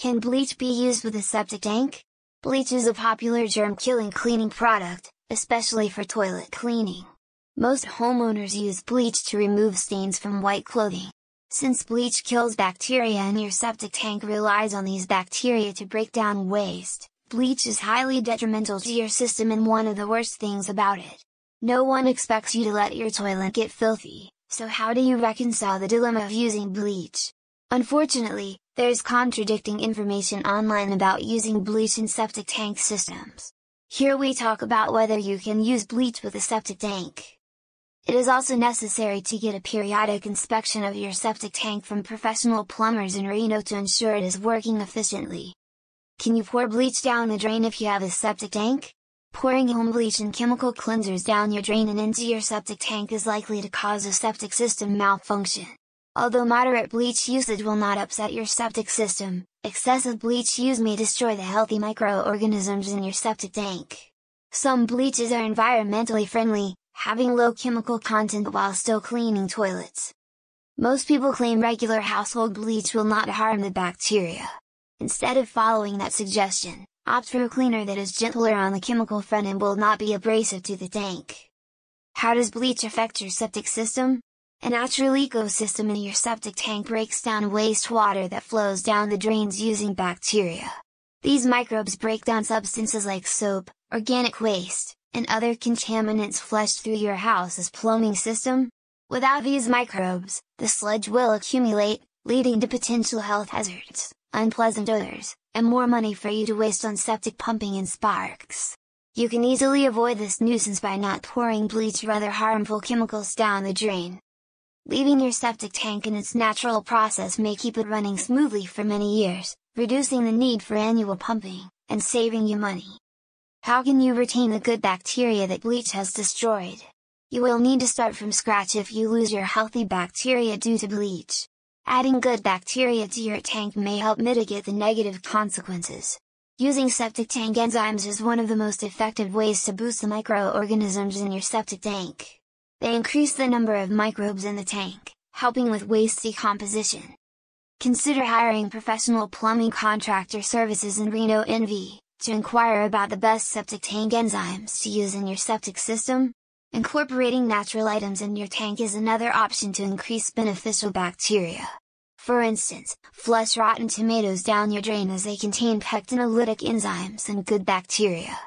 Can bleach be used with a septic tank? Bleach is a popular germ-killing cleaning product, especially for toilet cleaning. Most homeowners use bleach to remove stains from white clothing. Since bleach kills bacteria and your septic tank relies on these bacteria to break down waste, bleach is highly detrimental to your system and one of the worst things about it. No one expects you to let your toilet get filthy, so how do you reconcile the dilemma of using bleach? Unfortunately, there's contradicting information online about using bleach in septic tank systems. Here we talk about whether you can use bleach with a septic tank. It is also necessary to get a periodic inspection of your septic tank from professional plumbers in Reno to ensure it is working efficiently. Can you pour bleach down the drain if you have a septic tank? Pouring home bleach and chemical cleansers down your drain and into your septic tank is likely to cause a septic system malfunction. Although moderate bleach usage will not upset your septic system, excessive bleach use may destroy the healthy microorganisms in your septic tank. Some bleaches are environmentally friendly, having low chemical content while still cleaning toilets. Most people claim regular household bleach will not harm the bacteria. Instead of following that suggestion, opt for a cleaner that is gentler on the chemical front and will not be abrasive to the tank. How does bleach affect your septic system? A natural ecosystem in your septic tank breaks down wastewater that flows down the drains using bacteria. These microbes break down substances like soap, organic waste, and other contaminants flushed through your house's plumbing system. Without these microbes, the sludge will accumulate, leading to potential health hazards, unpleasant odors, and more money for you to waste on septic pumping and sparks. You can easily avoid this nuisance by not pouring bleach or other harmful chemicals down the drain. Leaving your septic tank in its natural process may keep it running smoothly for many years, reducing the need for annual pumping, and saving you money. How can you retain the good bacteria that bleach has destroyed? You will need to start from scratch if you lose your healthy bacteria due to bleach. Adding good bacteria to your tank may help mitigate the negative consequences. Using septic tank enzymes is one of the most effective ways to boost the microorganisms in your septic tank. They increase the number of microbes in the tank, helping with waste decomposition. Consider hiring professional plumbing contractor services in Reno NV, to inquire about the best septic tank enzymes to use in your septic system. Incorporating natural items in your tank is another option to increase beneficial bacteria. For instance, flush rotten tomatoes down your drain as they contain pectinolytic enzymes and good bacteria.